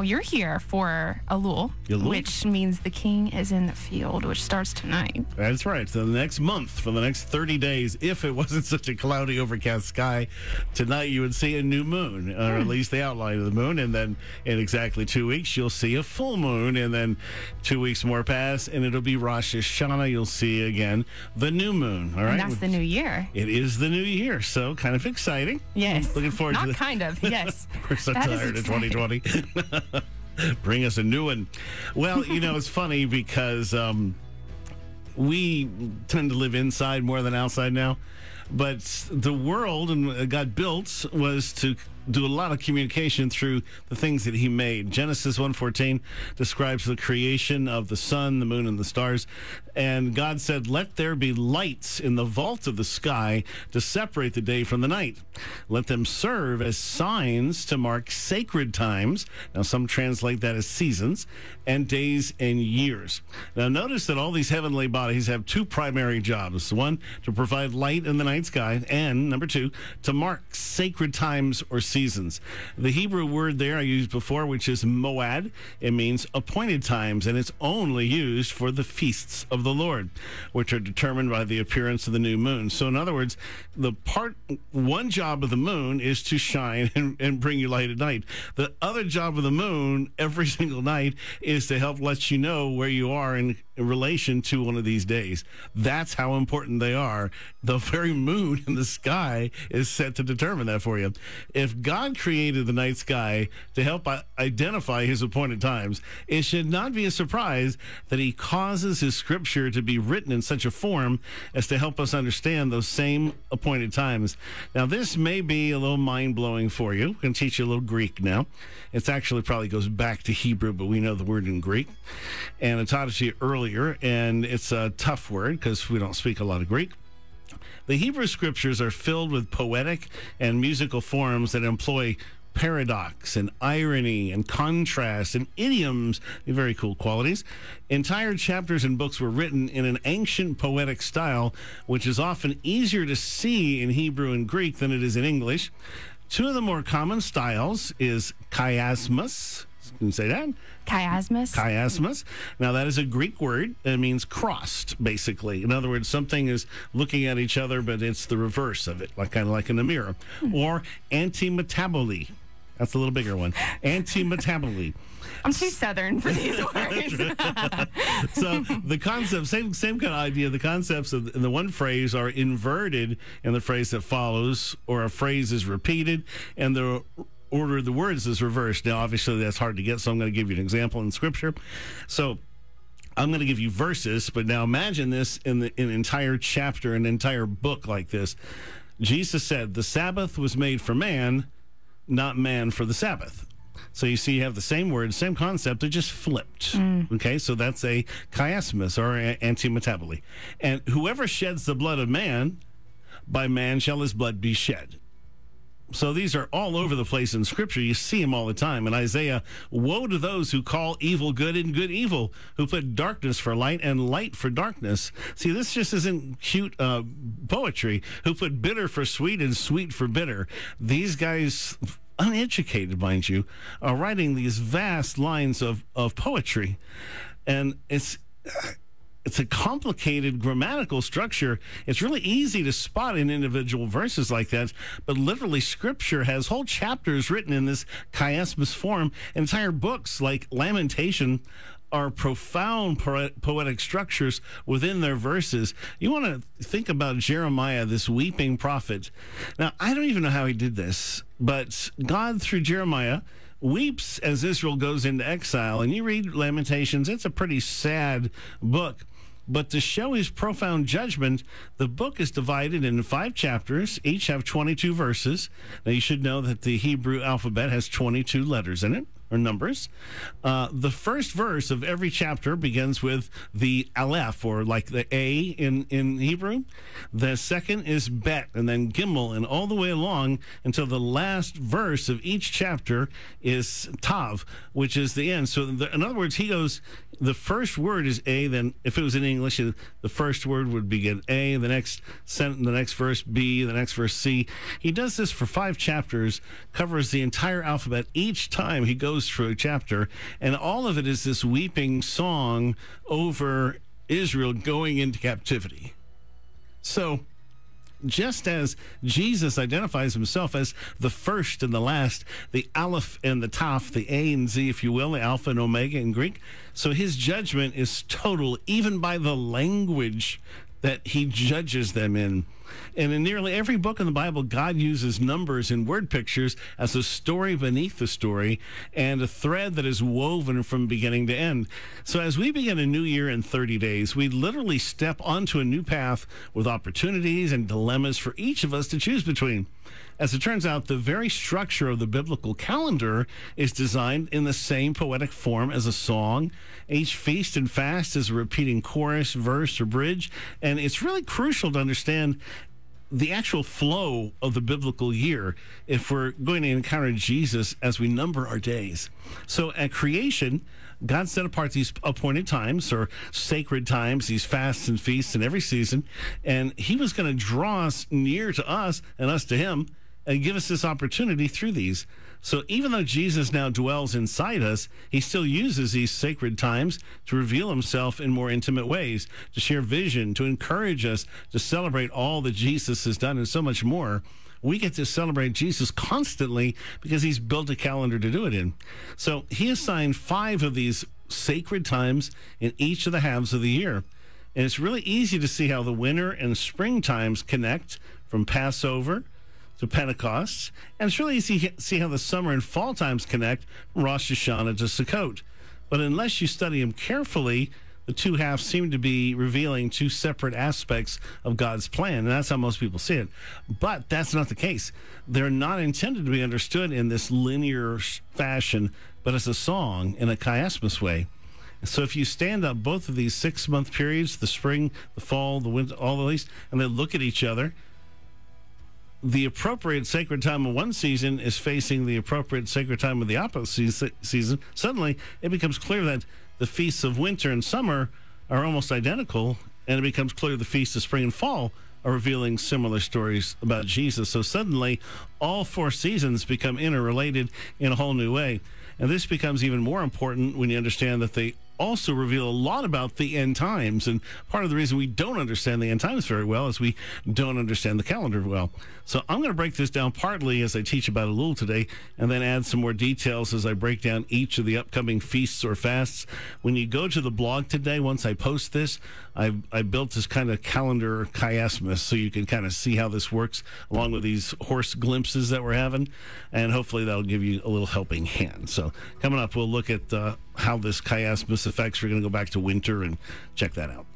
now you're here for Elul, Elul. which means the king is in the field, which starts tonight. That's right. So the next month, for the next 30 days, if it wasn't such a cloudy, overcast sky, tonight you would see a new moon, or at hmm. least the outline of the moon. And then in exactly two weeks, you'll see a full moon. And then two weeks more pass, and it'll be Rosh Hashanah. You'll see again the new moon. All right. And that's the new year. It is the new year, so kind of exciting. Yes. Looking forward Not to the- kind of. Yes. We're so That tired of 2020. Bring us a new one. Well, you know, it's funny because um, we tend to live inside more than outside now. But the world and what got built was to do a lot of communication through the things that he made. Genesis 1:14 describes the creation of the sun, the moon and the stars. And God said, "Let there be lights in the vault of the sky to separate the day from the night. Let them serve as signs to mark sacred times." Now some translate that as seasons and days and years. Now notice that all these heavenly bodies have two primary jobs. One, to provide light in the night sky, and number 2, to mark sacred times or seasons. The Hebrew word there I used before, which is moad, it means appointed times, and it's only used for the feasts of the Lord, which are determined by the appearance of the new moon. So, in other words, the part one job of the moon is to shine and, and bring you light at night. The other job of the moon every single night is to help let you know where you are in relation to one of these days. That's how important they are. The very moon in the sky is set to determine that for you. If God created the night sky to help identify his appointed times, it should not be a surprise that he causes his scripture to be written in such a form as to help us understand those same appointed times. Now, this may be a little mind blowing for you. I'm teach you a little Greek now. It's actually probably goes back to Hebrew, but we know the word in Greek. And I taught it to you earlier, and it's a tough word because we don't speak a lot of Greek. The Hebrew scriptures are filled with poetic and musical forms that employ paradox and irony and contrast and idioms, very cool qualities. Entire chapters and books were written in an ancient poetic style, which is often easier to see in Hebrew and Greek than it is in English. Two of the more common styles is chiasmus. Can you say that? Chiasmus. Chiasmus. Now, that is a Greek word. It means crossed, basically. In other words, something is looking at each other, but it's the reverse of it, like kind of like in a mirror. Hmm. Or antimetabole. That's a little bigger one. Antimetabole. I'm too southern for these words. so the concept, same same kind of idea. The concepts of in the one phrase are inverted in the phrase that follows, or a phrase is repeated, and the order of the words is reversed. Now, obviously, that's hard to get, so I'm going to give you an example in Scripture. So. I'm going to give you verses, but now imagine this in the an entire chapter, an entire book like this. Jesus said, "The Sabbath was made for man, not man for the Sabbath." So you see, you have the same word, same concept, it just flipped. Mm. Okay, so that's a chiasmus or a- antimetabole. And whoever sheds the blood of man, by man shall his blood be shed. So these are all over the place in Scripture. You see them all the time. In Isaiah, woe to those who call evil good and good evil, who put darkness for light and light for darkness. See, this just isn't cute uh, poetry. Who put bitter for sweet and sweet for bitter. These guys, uneducated, mind you, are writing these vast lines of, of poetry. And it's it's a complicated grammatical structure. It's really easy to spot in individual verses like that, but literally, Scripture has whole chapters written in this chiasmus form. Entire books like Lamentation are profound poetic structures within their verses. You want to think about Jeremiah, this weeping prophet. Now, I don't even know how he did this, but God, through Jeremiah, weeps as Israel goes into exile. And you read Lamentations, it's a pretty sad book. But to show his profound judgment, the book is divided into five chapters. Each have 22 verses. Now, you should know that the Hebrew alphabet has 22 letters in it, or numbers. Uh, the first verse of every chapter begins with the aleph, or like the A in, in Hebrew. The second is bet, and then gimel, and all the way along until the last verse of each chapter is tav, which is the end. So, the, in other words, he goes, the first word is A, then if it was in English, the first word would begin A, the next sentence, the next verse B, the next verse C. He does this for five chapters, covers the entire alphabet. Each time he goes goes through a chapter, and all of it is this weeping song over Israel going into captivity. So, just as Jesus identifies himself as the first and the last, the Aleph and the Taf, the A and Z, if you will, the Alpha and Omega in Greek. So his judgment is total, even by the language that he judges them in. And in nearly every book in the Bible, God uses numbers and word pictures as a story beneath the story and a thread that is woven from beginning to end. So as we begin a new year in 30 days, we literally step onto a new path with opportunities and dilemmas for each of us to choose between. As it turns out, the very structure of the biblical calendar is designed in the same poetic form as a song. Each feast and fast is a repeating chorus, verse, or bridge. And it's really crucial to understand the actual flow of the biblical year if we're going to encounter Jesus as we number our days. So at creation, God set apart these appointed times or sacred times, these fasts and feasts in every season, and He was going to draw us near to us and us to Him and give us this opportunity through these. So even though Jesus now dwells inside us, he still uses these sacred times to reveal himself in more intimate ways, to share vision, to encourage us to celebrate all that Jesus has done and so much more. We get to celebrate Jesus constantly because he's built a calendar to do it in. So he assigned five of these sacred times in each of the halves of the year. And it's really easy to see how the winter and spring times connect from Passover to Pentecost. And it's really easy to see how the summer and fall times connect from Rosh Hashanah to Sukkot. But unless you study them carefully, the two halves seem to be revealing two separate aspects of God's plan. And that's how most people see it. But that's not the case. They're not intended to be understood in this linear fashion, but as a song in a chiasmus way. So if you stand up both of these six month periods, the spring, the fall, the winter, all of these, and they look at each other, the appropriate sacred time of one season is facing the appropriate sacred time of the opposite season, suddenly it becomes clear that the feasts of winter and summer are almost identical, and it becomes clear the feasts of spring and fall are revealing similar stories about Jesus. So suddenly, all four seasons become interrelated in a whole new way. And this becomes even more important when you understand that they also reveal a lot about the end times. And part of the reason we don't understand the end times very well is we don't understand the calendar well. So I'm going to break this down partly as I teach about a little today, and then add some more details as I break down each of the upcoming feasts or fasts. When you go to the blog today, once I post this, I, I built this kind of calendar chiasmus so you can kind of see how this works along with these horse glimpses that we're having. And hopefully that'll give you a little helping hand. So coming up, we'll look at uh, how this chiasmus affects. We're going to go back to winter and check that out.